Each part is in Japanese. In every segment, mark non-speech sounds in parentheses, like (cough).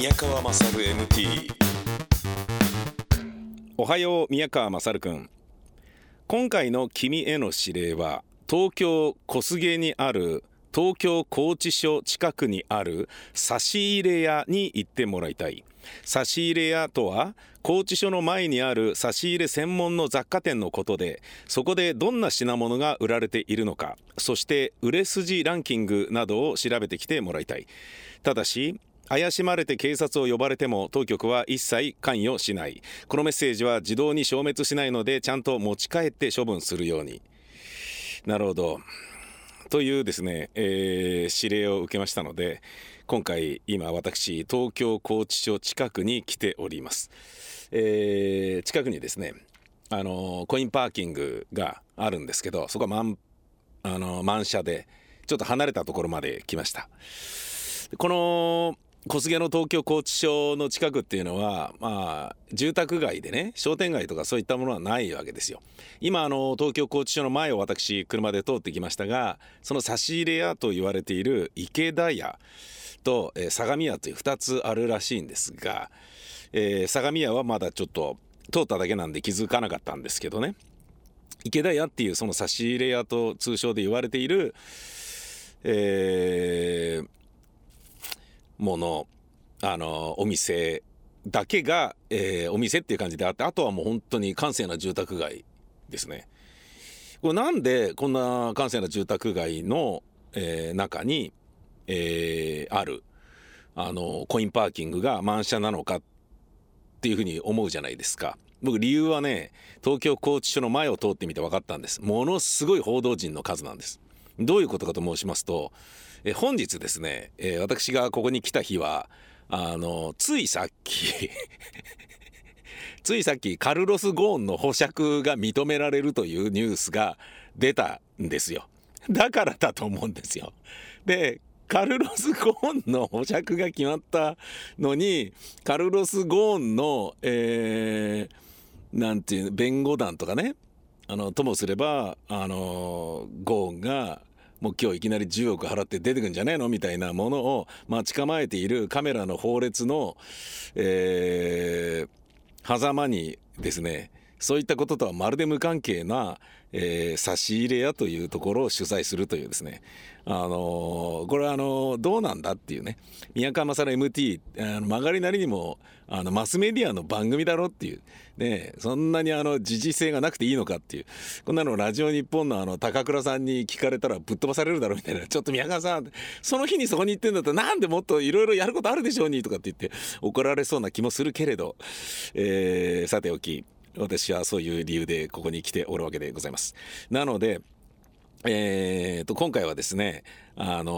宮川勝 MT おはよう宮川勝くん。今回の君への指令は東京小菅にある東京拘置所近くにある差し入れ屋に行ってもらいたい。差し入れ屋とは拘置所の前にある差し入れ専門の雑貨店のことでそこでどんな品物が売られているのかそして売れ筋ランキングなどを調べてきてもらいたい。ただし怪しまれて警察を呼ばれても当局は一切関与しない。このメッセージは自動に消滅しないのでちゃんと持ち帰って処分するように。なるほど。というですね、えー、指令を受けましたので今回今私東京拘置所近くに来ております、えー、近くにですねあのコインパーキングがあるんですけどそこは満あの満車でちょっと離れたところまで来ました。この小菅の東京拘置所の近くっていうのは、まあ、住宅街でね商店街とかそういったものはないわけですよ。今あの東京拘置所の前を私車で通ってきましたがその差し入れ屋と言われている池田屋と、えー、相模屋という2つあるらしいんですが、えー、相模屋はまだちょっと通っただけなんで気づかなかったんですけどね池田屋っていうその差し入れ屋と通称で言われている、えー、ものあのお店だけが、えー、お店っていう感じであってあとはもう本当に閑静な住宅街ですね。これなんでこんな閑静な住宅街の、えー、中に、えー、あるあのコインパーキングが満車なのかっていうふうに思うじゃないですか。僕理由はね東京拘置所の前を通ってみて分かったんですものすごい報道陣の数なんですどういうことかと申しますとえ本日ですね、えー、私がここに来た日はあのついさっき (laughs) ついさっきカルロス・ゴーンの保釈が認められるというニュースが出たんですよ。だからだと思うんですよ。でカルロス・ゴーンの保釈が決まったのにカルロス・ゴーンのえー、なんていう弁護団とかねあのともすればあのゴーンがもう今日いきなり10億払って出てくんじゃねえのみたいなものを待ち構えているカメラの法列の、えー、狭間にですねそういったこととはまるで無関係な、えー、差し入れ屋というところを取材するというですね。あのー、これはあのー、どうなんだっていうね。宮川勝 MT あの曲がりなりにもあのマスメディアの番組だろっていう。ねそんなにあの時事性がなくていいのかっていう。こんなのラジオ日本のあの高倉さんに聞かれたらぶっ飛ばされるだろうみたいな。ちょっと宮川さんその日にそこに行ってんだったらなんでもっといろいろやることあるでしょうにとかって言って怒られそうな気もするけれど、えー、さておき。私はそういう理由でここに来ておるわけでございます。なのでえー、と今回はですねあの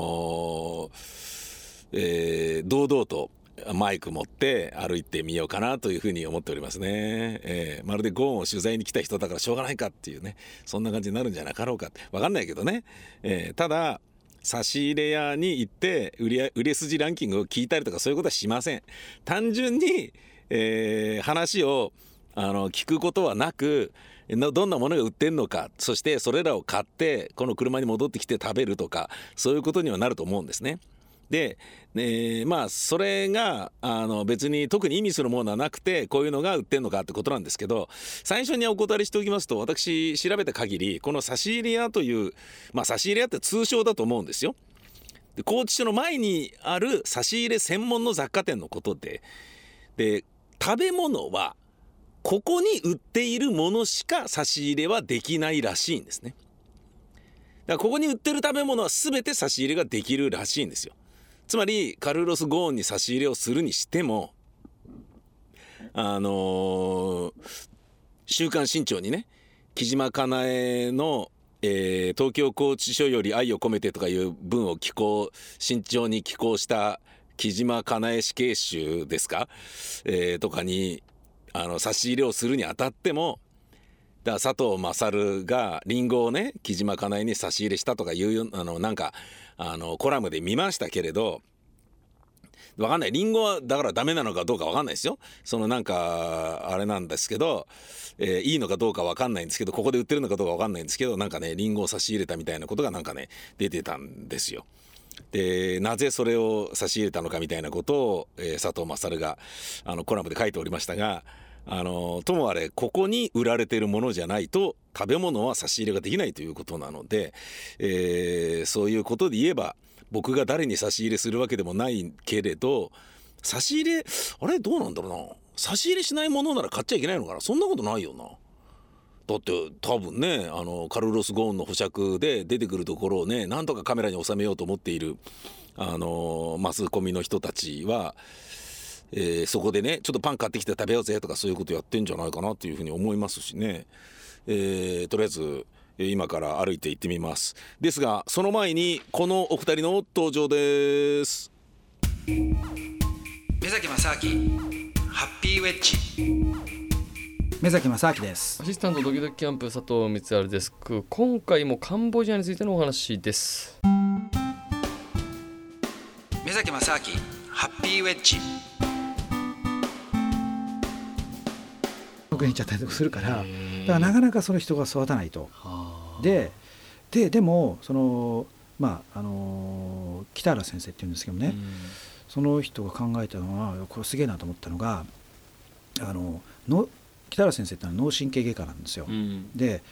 ー、えー、堂々とマイク持って歩いてみようかなというふうに思っておりますね、えー、まるでゴーンを取材に来た人だからしょうがないかっていうねそんな感じになるんじゃなかろうか。って分かんないけどね、えー、ただ差し入れ屋に行って売れ売れ筋ランキングを聞いたりとかそういうことはしません。単純に、えー、話をあの聞くことはなくどんなものが売ってんのかそしてそれらを買ってこの車に戻ってきて食べるとかそういうことにはなると思うんですね。で、えー、まあそれがあの別に特に意味するものはなくてこういうのが売ってんのかってことなんですけど最初にお断りしておきますと私調べた限りこの差し入れ屋というまあ差し入れ屋って通称だと思うんですよ。で拘置所の前にある差し入れ専門の雑貨店のことでで食べ物はここに売っているものしか差し入れはできないらしいんですね。だからここに売ってる食べ物は全て差し入れができるらしいんですよ。つまりカルロス・ゴーンに差し入れをするにしてもあのー「週刊新潮」にね木島かなえの、えー、東京拘置所より愛を込めて」とかいう文を寄稿慎重に寄稿した木島かなえ死刑囚ですか、えー、とかにあの差し入れをするにあたってもだ佐藤勝がリンゴをね木島かなえに差し入れしたとかいうあのなんかあのコラムで見ましたけれどわかんないリンゴはだからダメなのかどうかわかんないですよそのなんかあれなんですけど、えー、いいのかどうかわかんないんですけどここで売ってるのかどうかわかんないんですけどなんかねリンゴを差し入れたみたいなことがなんかね出てたんですよ。でなぜそれを差し入れたのかみたいなことを、えー、佐藤勝があのコラムで書いておりましたがあのともあれここに売られているものじゃないと食べ物は差し入れができないということなので、えー、そういうことで言えば僕が誰に差し入れするわけでもないけれど差し入れあれ？どうなんだろうな。差し入れしないものなら買っちゃいけないのかな？そんなことないよな。だって多分ねあのカルロス・ゴーンの保釈で出てくるところをねなんとかカメラに収めようと思っているあのマスコミの人たちは、えー、そこでねちょっとパン買ってきて食べようぜとかそういうことやってんじゃないかなっていうふうに思いますしね、えー、とりあえず今から歩いて行ってみます。ですがその前にこのお二人の登場です。目崎正明ハッピーウェッジ。目崎正明です。アシスタントドキドキキャンプ佐藤光晴です。今回もカンボジアについてのお話です。目崎正明ハッピーウェッジ僕に行っちゃったりとかするからだからなかなかその人が育たないと。でででもそのまああの北原先生っていうんですけどねその人が考えたのはこれすげえなと思ったのがあのの北原先生ってのは脳神経外科なんですよ。うん、で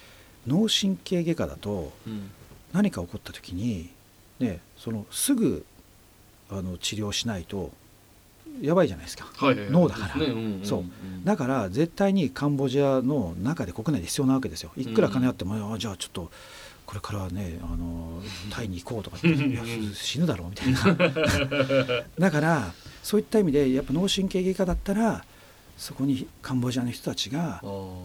脳神経外科だと何か起こった時に、ね、そのすぐあの治療しないとやばいじゃないですか、はい脳だから、ね。うんうんうん、そう。だから絶対にカンボジアの中で国内で必要なわけですよ。いくら金あっても、うん、じゃあちょっとこれからねあのタイに行こうとかっていや死ぬだろうみたいな。(laughs) だからそういった意味でやっぱ脳神経外科だったらそこにカンボジアの人たちが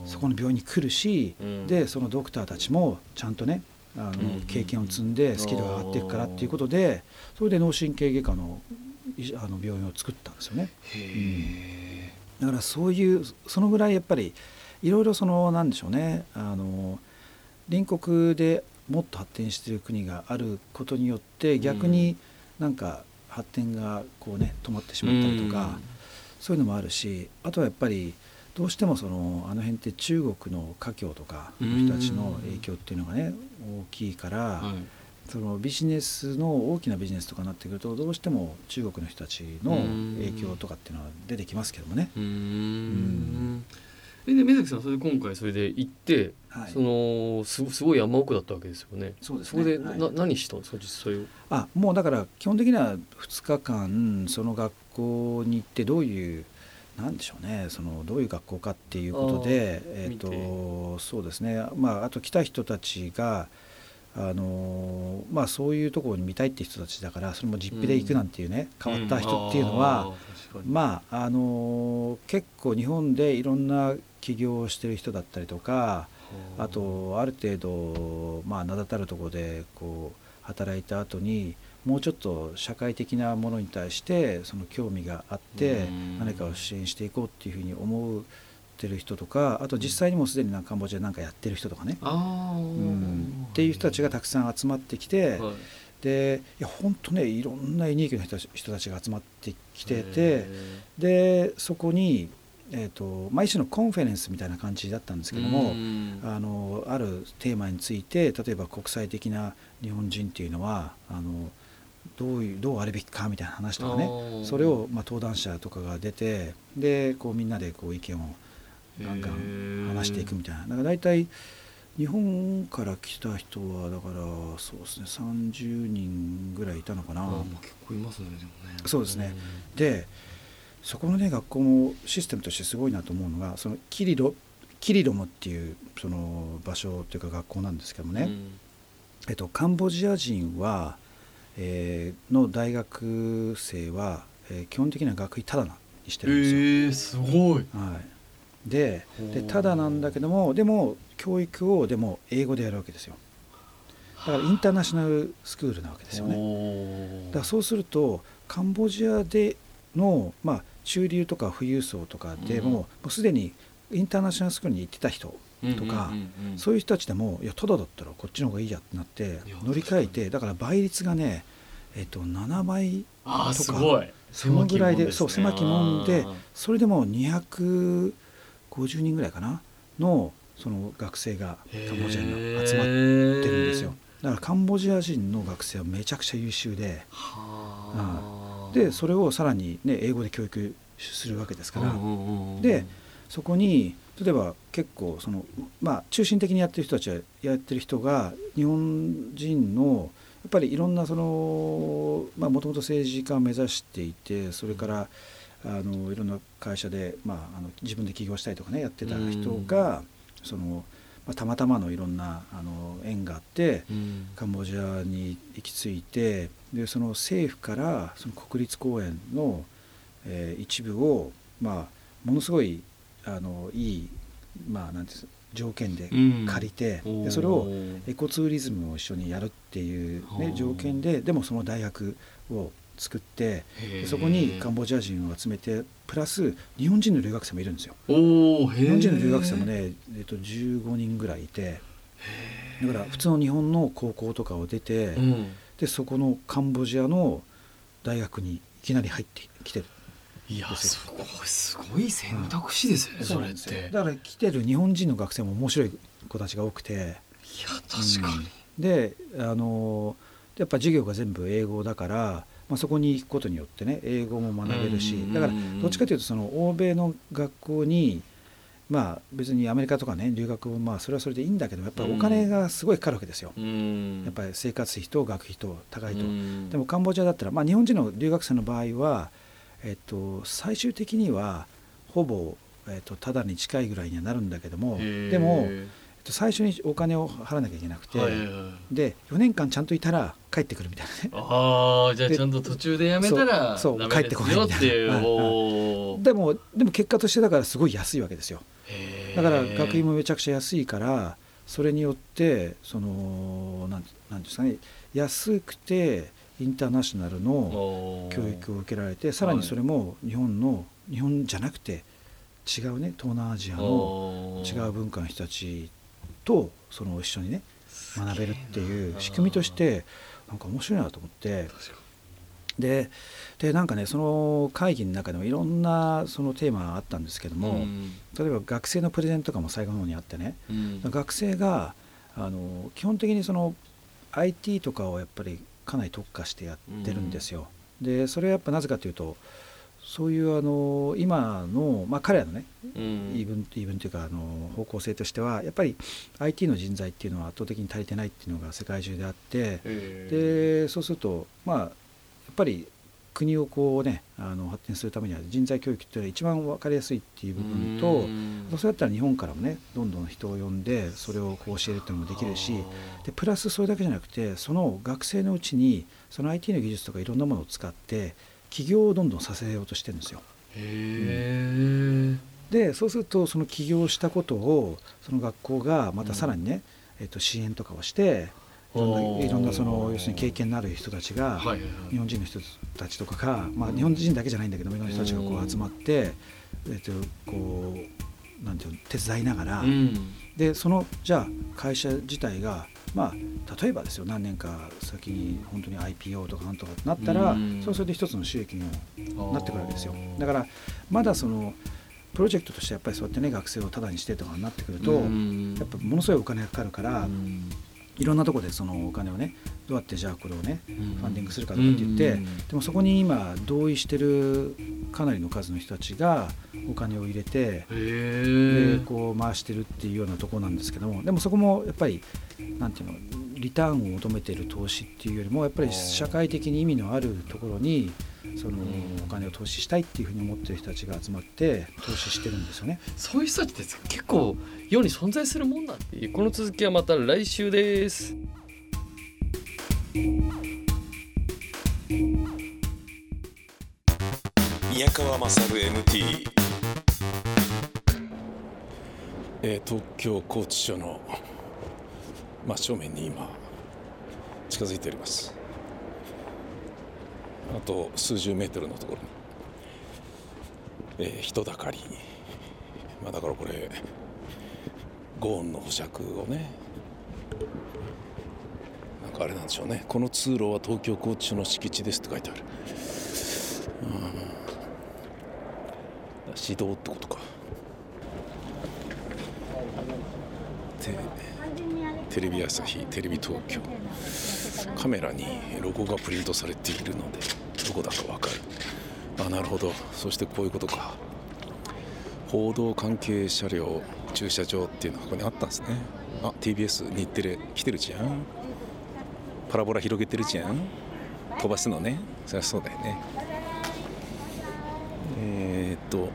そこの病院に来るし、うん、でそのドクターたちもちゃんとねあの経験を積んでスキルが上がっていくからっていうことでそれで脳神経外科のあの病院を作ったんですよね。うん、だからそういうそのぐらいやっぱりいろいろそのなんでしょうね。あの隣国でもっと発展している国があることによって逆になんか発展がこうね止まってしまったりとか。うん。そういうのもあるしあとはやっぱりどうしてもそのあの辺って中国の華僑とかの人たちの影響っていうのがね大きいから、はい、そのビジネスの大きなビジネスとかになってくるとどうしても中国の人たちの影響とかっていうのは出てきますけどもね。うん。で目崎さんそれで今回それで行って、はい、そのすすごい山奥だったわけですよね。そうですね。そこで、はい、な何したんですか実際あもうだから基本的には2日間その学校に行ってどういうなんでしょうねそのどういう学校かっていうことでえっ、とそうですね。まああと来た人たちがあのまあそういうところに見たいって人たちだからそれも実費で行くなんていうね、変わった人っていうのは、まああの結構日本でいろんな起業をしてる人だったりとかあとある程度まあ名だたるところでこう働いた後にもうちょっと社会的なものに対してその興味があって何かを支援していこうっていうふうに思ってる人とかあと実際にもすでにカンボジアなんかやってる人とかね、うん、っていう人たちがたくさん集まってきて、はい、でいや本当ねいろんなユニークな人たちが集まってきててでそこにえーとまあ、一種の conference みたいな感じだったんですけどもあのあるテーマについて例えば国際的な日本人っていうのはあのどういうどうあるべきかみたいな話とかね。それを、まあ、登壇者とかが出てでこうみんなでこう意見をガンガン話していくみたいな。だから大体日本から来た人はだからそうですね30人ぐらいいたのかな。結構いますねでもね。そうですね。でそこのね学校のシステムとしてすごいなと思うのがそのキリロキリロムっていうその場所というか学校なんですけどもね、うん、えっと、カンボジア人は、えー、の大学生は、えー、基本的には学費ただにしてるんですよ。えー、すごい、はい、ででただなんだけどもでも教育をでも英語でやるわけですよ。だからインターナショナルスクールなわけですよね。だからそうするとカンボジアでの、まあ、中流とか富裕層とかでも,、もうすでにインターナショナルスクールに行ってた人とか、そういう人たちでもいやただだったらこっちの方がいいやってなって乗り換えてだから倍率がね、えっと、7倍とかそのぐらいでそう狭きもんでそれでも250人ぐらいかな？のその学生がカンボジアに集まってるんですよ。だからカンボジア人の学生はめちゃくちゃ優秀で、うん、でそれをさらに、ね、英語で教育するわけですから、でそこに例えば結構その、まあ、中心的にやってる人たちはやってる人が日本人のやっぱりいろんなそのもともと政治家を目指していてそれからあのいろんな会社で、まあ、あの自分で起業したりとかねやってた人が、そのまあ、たまたまのいろんなあの縁があって、カンボジアに行き着いてでその政府からその国立公園の、えー、一部を、まあ、ものすごいあのいい、まあ、なんていう条件で借りて、うん、でそれをエコツーリズムを一緒にやるっていう、ね、条件ででもその大学を作ってそこにカンボジア人を集めてプラス日本人の留学生もいるんですよ。日本人の留学生もね、えっと、15人ぐらいいてだから普通の日本の高校とかを出て、うん、でそこのカンボジアの大学にいきなり入ってきてる。いやすごいすごい選択肢ですよね、うん、それって。だから来てる日本人の学生も面白い子たちが多くて。いや確かに、うん、であのやっぱ授業が全部英語だからまあ、そこに行くことによってね英語も学べるしだからどっちかというとその欧米の学校にまあ別にアメリカとかね留学もまあそれはそれでいいんだけどやっぱりお金がすごいかかるわけですよ、やっぱり生活費と学費と高いと、でもカンボジアだったら、まあ、日本人の留学生の場合は、えっと、最終的にはほぼ、えっと、ただに近いぐらいにはなるんだけどもでも最初にお金を払わなきゃいけなくて、はいはい、で4年間ちゃんといたら帰ってくるみたいなね。(laughs) ああじゃあちゃんと途中でやめたらそう帰ってこないみたいな、でもでも結果としてだからすごい安いわけですよ。だから学費もめちゃくちゃ安いからそれによってそのなんなんですかね。安くてインターナショナルの教育を受けられてさらにそれも日本の日本じゃなくて違うね東南アジアの違う文化の人たちとその一緒にね学べるっていう仕組みとしてなんか面白いなと思って。ででなんかねその会議の中でもいろんなそのテーマがあったんですけども、うん、例えば学生のプレゼントとかも最後の方にあってね、うん、学生があの基本的にその IT とかをやっぱりかなり特化してやってるんですよ。うん、でそれはやっぱなぜかというとそういうあの今の、まあ、彼らのね、うん、言い分言い分というかあの方向性としてはやっぱり IT の人材っていうのは圧倒的に足りてないっていうのが世界中であってでそうするとまあやっぱり国をこうねあの発展するためには人材教育っていうのは一番分かりやすいっていう部分とそうやったら日本からもねどんどん人を呼んでそれをこう教えるっていうのもできるしでプラスそれだけじゃなくてその学生のうちにその IT の技術とかいろんなものを使って起業をどんどんさせようとしてるんですよ。でそうするとその起業したことをその学校がまたさらにね、うん、えー、と支援とかをしていろんないろんなその要するに経験のある人たちが、日本人の人たちとかが、まあ、日本人だけじゃないんだけどいろんな人たちがこう集まって、えー、とこうなんていうの手伝いながら、うん、でそのじゃあ会社自体がまあ、例えばですよ何年か先に本当に IPO とかなんとかなったら、そうそれで一つの収益になってくるわけですよ。だからまだそのプロジェクトとしてやっぱりそうやってね学生をタダにしてとかになってくると、やっぱものすごいお金がかかるから、いろんなとこでそのお金をねどうやってじゃあこれをねファンディングするかとかって言って、でもそこに今同意してるかなりの数の人たちがお金を入れてでこう回してるっていうようなところなんですけどもでもそこもやっぱりなんていうのリターンを求めている投資っていうよりもやっぱり社会的に意味のあるところにそのお金を投資したいっていうふうに思ってる人たちが集まって投資してるんですよね。(laughs) そういう人たちって結構世に存在するもんなんていうこの続きはまた来週です。宮川勝 MT、えー、東京拘置所の真正面に今近づいておりますあと数十メートルのところに、えー、人だかり。まあだからこれゴーンの保釈をね。なんかあれなんでしょうね。この通路は東京拘置所の敷地ですって書いてある。指導ってことか。テレビ朝日テレビ東京。カメラにロゴがプリントされているのでどこだか分かる。あなるほど。そしてこういうことか。報道関係車両駐車場っていうのがここにあったんですね。あ TBS 日テレ来てるじゃん。パラボラ広げてるじゃん。飛ばすのね。そりゃそうだよね。えー、っと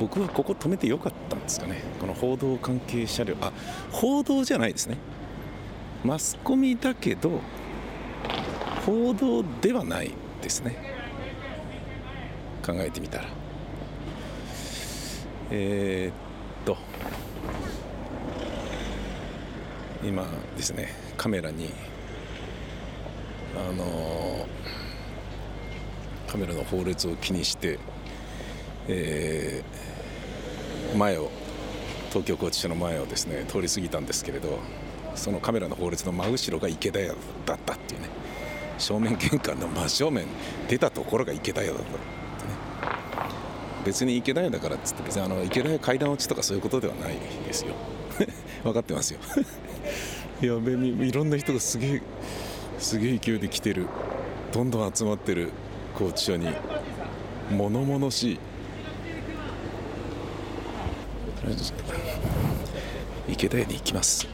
僕はここ止めてよかったんですかね。この報道関係車両。あ報道じゃないですね。マスコミだけど報道ではないですね。考えてみたら。えー、っと。今ですねカメラにあのカメラの法律を気にして、えー、前を東京拘置所の前をですね通り過ぎたんですけれどそのカメラの法律の真後ろが池田屋だったっていうね正面玄関の真正面出たところが池田屋だったってね。別に池田屋だからっつって別にあの池田屋階段落ちとかそういうことではないですよ。(laughs) 分かってますよ。(laughs) いやべいろんな人がすげえすげえ勢いで来てるどんどん集まってる拘置所に物々しい池田屋に行きます。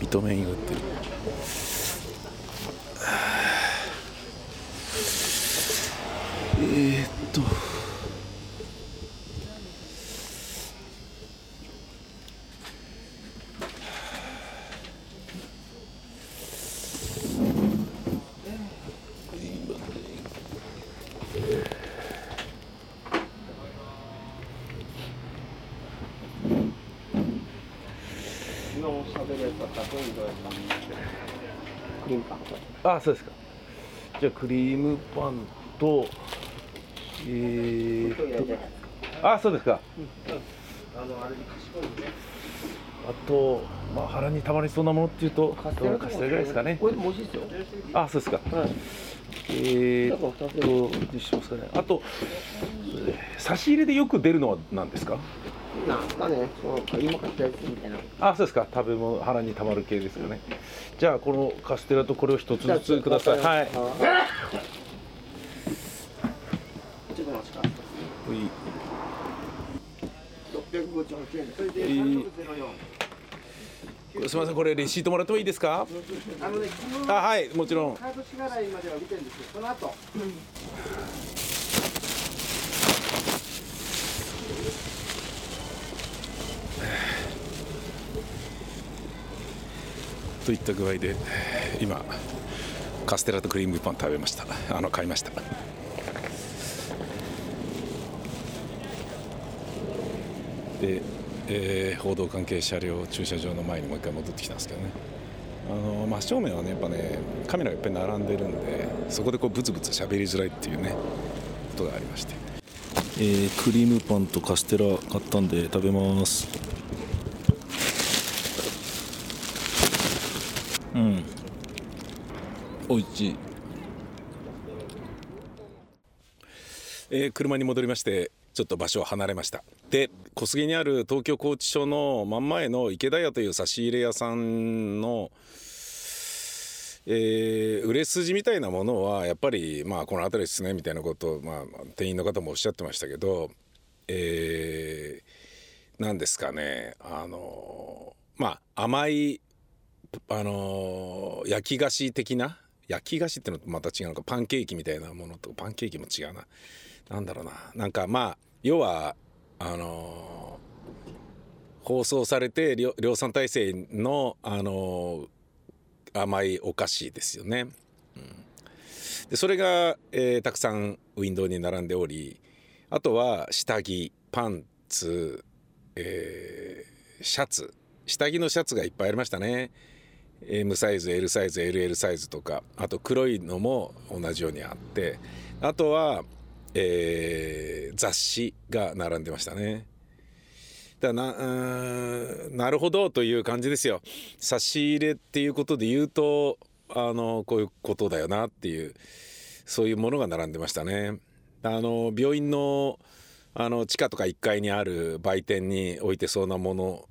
認めん打ってるえー、っとあそうですか。じゃあクリームパンとえー、とあそうですか、あと、まあ、腹にたまりそうなものっていうとカステラぐらいですかね。これでも美味しいですよ。あそうですか、はい、えー、っとしますかね。あと差し入れでよく出るのは何ですか？なんかね、そう今買ったやつみたいな。あ、そうですか。食べ物腹にたまる系ですかね。じゃあこのカステラとこれを一つずつください。はい。ちょっと待ちか。六百五十八円。それで三六ゼロ四。すみません、これレシートもらってもいいですか？あのね、あ、はい、もちろん。カード支払いまでは見てるんですよ。その後。といった具合で今カステラとクリームパン食べました。あの買いました。で、えー、報道関係車両駐車場の前にもう一回戻ってきたんですけどね。あの真正面はねやっぱねカメラがいっぱい並んでるんでそこでこうブツブツ喋りづらいっていうねことがありまして、えー、クリームパンとカステラ買ったんで食べますうん美味しい、えー、車に戻りましてちょっと場所を離れました。で小杉にある東京拘置所の真ん前の池田屋という差し入れ屋さんのえー、売れ筋みたいなものはやっぱりまあこの辺りですねみたいなことを、まあ、店員の方もおっしゃってましたけど、えー、なんですかねあのまあ甘いあの、焼き菓子的な焼き菓子ってのとまた違うのかパンケーキみたいなものとパンケーキも違うな何だろうななんかまあ要はあのー、放送されて量産体制の、あのー、甘いお菓子ですよね。うん、でそれが、えー、たくさんウィンドウに並んでおりあとは下着パンツ、えー、シャツ下着のシャツがいっぱいありましたね。M サイズ L サイズ LL サイズとかあと黒いのも同じようにあってあとは、えー、雑誌が並んでましたね。だななるほどという感じですよ。差し入れっていうことで言うとあのこういうことだよなっていうそういうものが並んでましたね。あの病院のあの地下とか1階にある売店に置いてそうなもの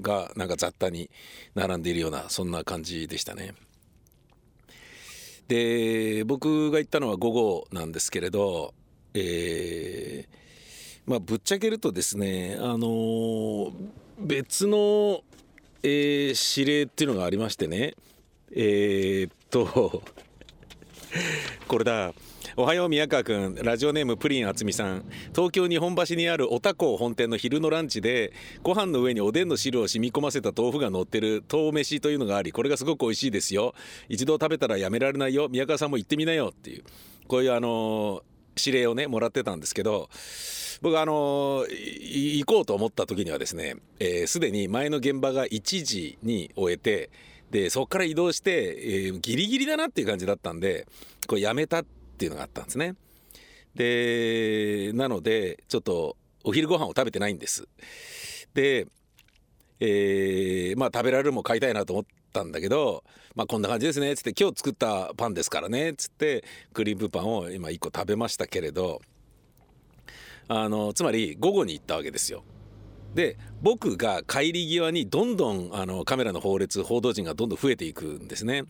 がなんか雑多に並んでいるようなそんな感じでしたね。で僕が行ったのは午後なんですけれど、えー、まあぶっちゃけるとですねあの別の、えー、指令っていうのがありましてねえー、っとこれだおはよう宮川君。ラジオネームプリンあつみさん。東京日本橋にあるおたこ本店の昼のランチでご飯の上におでんの汁を染み込ませた豆腐が乗ってる。豆飯というのがありこれがすごく美味しいですよ。一度食べたらやめられないよ。宮川さんも行ってみなよっていう。こういうあの指令をねもらってたんですけど僕あの行こうと思った時にはですねすで、えー、に前の現場が1時に終えてでそこから移動して、えー、ギリギリだなっていう感じだったんでこれやめたってっていうのがあったんですね。でなのでちょっとお昼ご飯を食べてないんです。で、えー、まあ食べられるも買いたいなと思ったんだけどまあこんな感じですねっつって今日作ったパンですからねっつってクリームパンを今1個食べましたけれどあのつまり午後に行ったわけですよ。で僕が帰り際にどんどんあのカメラの放列報道陣がどんどん増えていくんですね。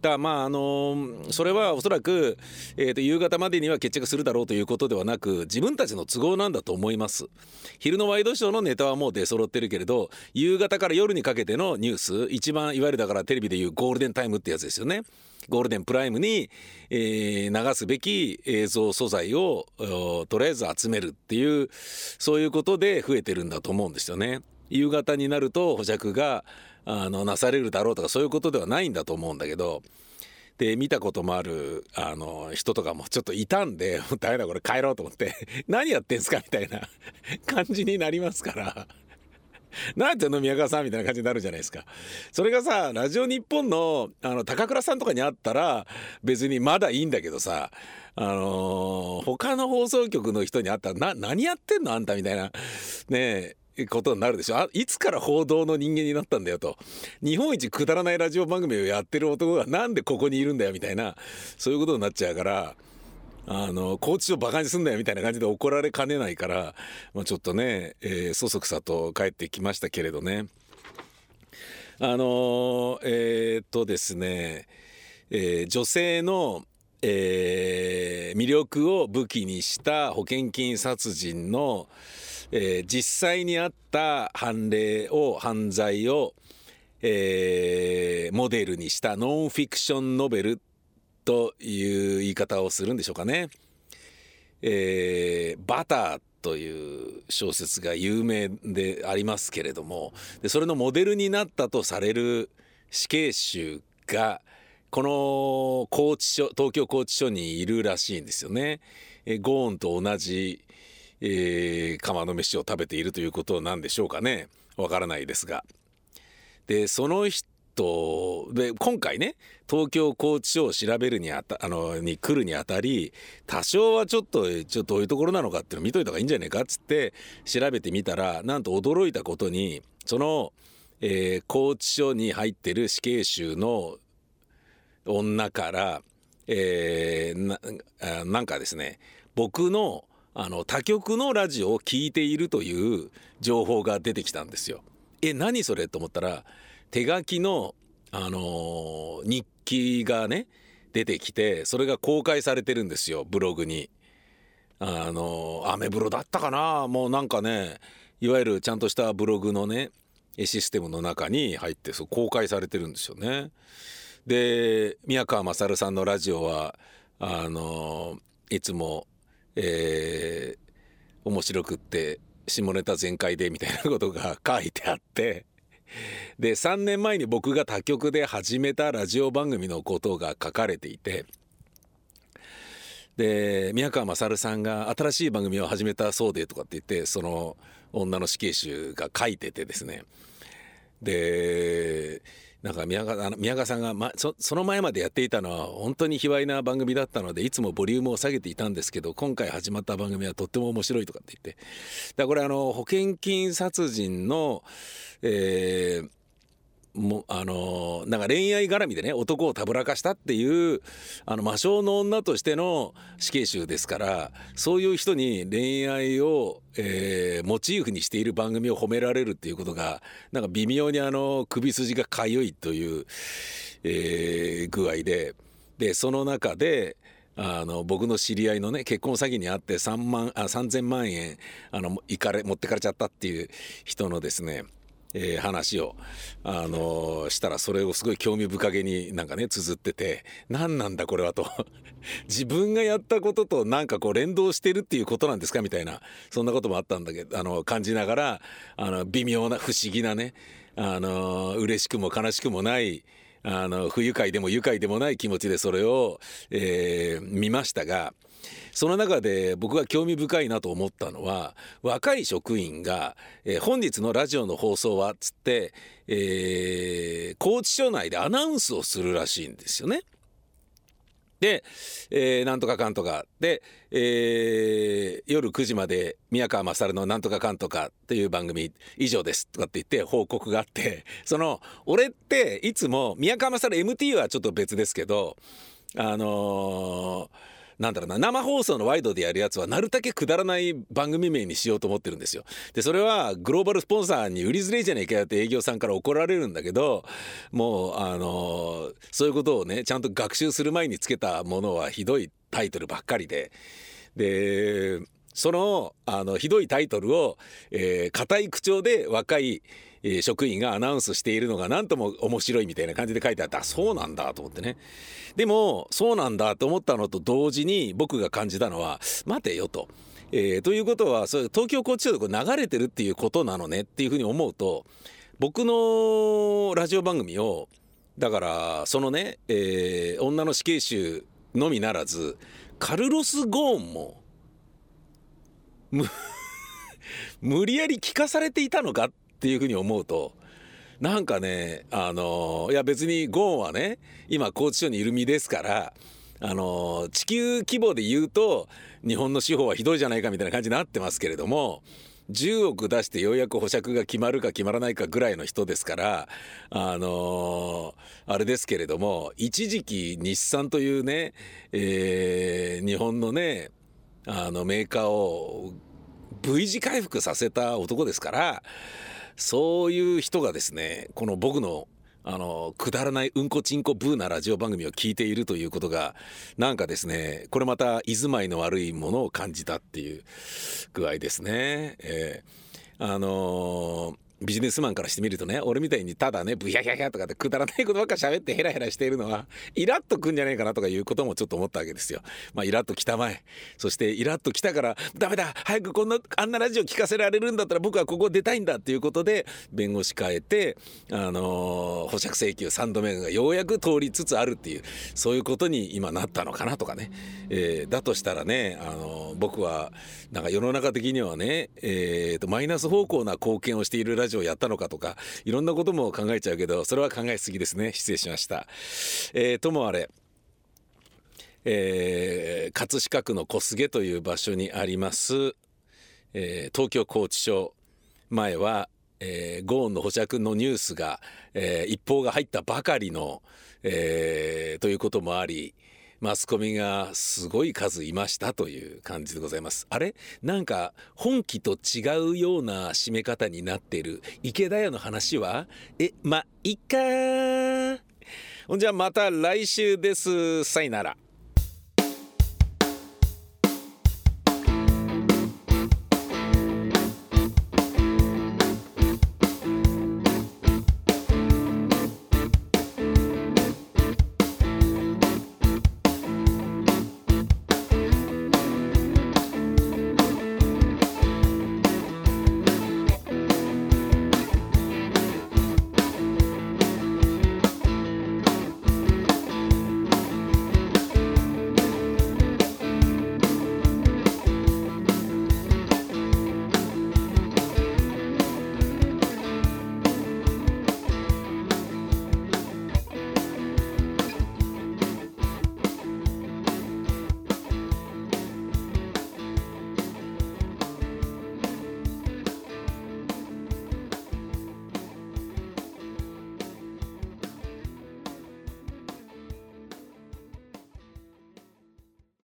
だからまああのそれはおそらく、えー、と夕方までには決着するだろうということではなく自分たちの都合なんだと思います。昼のワイドショーのネタはもう出揃ってるけれど夕方から夜にかけてのニュース一番いわゆるだからテレビでいうゴールデンタイムってやつですよね。ゴールデンプライムに、えー、流すべき映像素材をとりあえず集めるっていうそういうことで増えてるんだと思うんですよね。夕方になると保釈があのなされるだろうとかそういうことではないんだと思うんだけどで見たこともあるあの人とかもちょっといたんで「(laughs) ダメだこれ帰ろう」と思って「(laughs) 何やってんすか?」みたいな感じになりますから。なんての宮川さんみたいな感じになるじゃないですか。それがさ、ラジオ日本のあの高倉さんとかにあったら別にまだいいんだけどさ、あのー、他の放送局の人に会ったらな、何やってんの？あんたみたいな、ねことになるでしょ。あいつから報道の人間になったんだよと。日本一くだらないラジオ番組をやってる男がなんでここにいるんだよみたいなそういうことになっちゃうからあの高知市をバカにすんだよみたいな感じで怒られかねないから、まあ、ちょっとね、えー、そそくさと帰ってきましたけれどね。あのえー、っとですね、えー、女性の、えー、魅力を武器にした保険金殺人の、えー、実際にあった判例を犯罪を、えー、モデルにしたノンフィクションノベルという言い方をするんでしょうかね。えー、バターという小説が有名でありますけれどもでそれのモデルになったとされる死刑囚がこの拘置所東京拘置所にいるらしいんですよね。え、ゴーンと同じ、えー、釜の飯を食べているということなんでしょうかねわからないですが。でその人とで今回ね東京拘置所を調べるにあたあのに来るにあたり多少はちょっとちょっとどういうところなのかっていうの見といた方がいいんじゃないかっつって調べてみたらなんと驚いたことにその、えー、拘置所に入ってる死刑囚の女から、えー、なんかですね僕のあの他局のラジオを聞いているという情報が出てきたんですよ。え何それ？と思ったら手書きの、あのー、日記がね出てきてそれが公開されてるんですよブログに。あのー、アメブロだったかな？もうなんかねいわゆるちゃんとしたブログのねシステムの中に入ってそう公開されてるんですよね。で宮川勝さんのラジオはあのー、いつも、えー、面白くって下ネタ全開でみたいなことが書いてあってで3年前に僕が他局で始めたラジオ番組のことが書かれていてで宮川勝さんが新しい番組を始めたそうでとかって言ってその女の死刑囚が書いててですね。でなんか宮川宮川さんが、ま、そその前までやっていたのは本当に卑猥な番組だったのでいつもボリュームを下げていたんですけど今回始まった番組はとっても面白いとかって言って。だからこれあの保険金殺人の、えー、もあのなんか恋愛絡みでね男をたぶらかしたっていうあの魔性の女としての死刑囚ですからそういう人に恋愛を、えー、モチーフにしている番組を褒められるっていうことがなんか微妙にあの首筋がかゆいという、えー、具合ででその中であの僕の知り合いのね結婚詐欺にあって3万あ3000万円あのいかれ持ってかれちゃったっていう人のですねえー、話を、あのー、したらそれをすごい興味深げになんかね綴ってて何なんだこれはと。(laughs) 自分がやったこととなんかこう連動してるっていうことなんですかみたいなそんなこともあったんだけどあの感じながらあの微妙な不思議なねあの嬉しくも悲しくもないあの不愉快でも愉快でもない気持ちでそれを、えー、見ましたがその中で僕が興味深いなと思ったのは若い職員が、えー、本日のラジオの放送はっつって、えー、拘置所内でアナウンスをするらしいんですよね。で、えー、なんとかかんとかで、えー、夜9時まで宮川勝のなんとかかんとかっていう番組以上ですとかって言って報告があってその俺っていつも宮川勝 MT はちょっと別ですけどあのーなんだろうな生放送のワイドでやるやつはなるだけくだらない番組名にしようと思ってるんですよ。でそれはグローバルスポンサーに売りづれじゃねえかよって営業さんから怒られるんだけどもうあのそういうことをねちゃんと学習する前につけたものはひどいタイトルばっかりで。でそのあのひどいタイトルを、えー、硬い口調で若いえ職員がアナウンスしているのが何とも面白いみたいな感じで書いてあったそうなんだと思ってねでもそうなんだと思ったのと同時に僕が感じたのは待てよと。えー、ということはそれ東京拘置所で流れてるっていうことなのねっていうふうに思うと僕のラジオ番組をだからそのね、えー、女の死刑囚のみならずカルロス・ゴーンも (laughs) 無理やり聞かされていたのかっっていうふうに思うとなんかねあのいや別にゴーンはね今拘置所にいる身ですからあの地球規模で言うと日本の司法はひどいじゃないかみたいな感じになってますけれども10億出してようやく保釈が決まるか決まらないかぐらいの人ですからあのあれですけれども一時期日産というね、えー、日本のねあのメーカーを V 字回復させた男ですからそういう人がですねこの僕のあのくだらないうんこちんこブーなラジオ番組を聞いているということがなんかですねこれまた居住まいの悪いものを感じたっていう具合ですね。えー、あのービジネスマンからしてみるとね俺みたいにただねブヒャヒャヒャとかでくだらないことばっか喋ってヘラヘラしているのはイラッとくんじゃねえかなとかいうこともちょっと思ったわけですよ。まあイラッと来たまえそしてイラッと来たからダメだ早くこんなあんなラジオ聞かせられるんだったら僕はここ出たいんだっていうことで弁護士変えてあのー、保釈請求3度目がようやく通りつつあるっていうそういうことに今なったのかなとかね、えー、だとしたらね、あのー、僕はなんか世の中的にはね、えーと、マイナス方向な貢献をしているラジオをやったのかとかいろんなことも考えちゃうけどそれは考えすぎですね失礼しました。えー、ともあれえー、葛飾区の小菅という場所にあります、えー、東京拘置所前は、えー、ゴーンの保釈のニュースが、えー、一報が入ったばかりの、えー、ということもありマスコミがすごい数いましたという感じでございます。あれ？なんか本気と違うような締め方になっている池田屋の話は？え、ま、いっかほんじゃまた来週です。さいなら。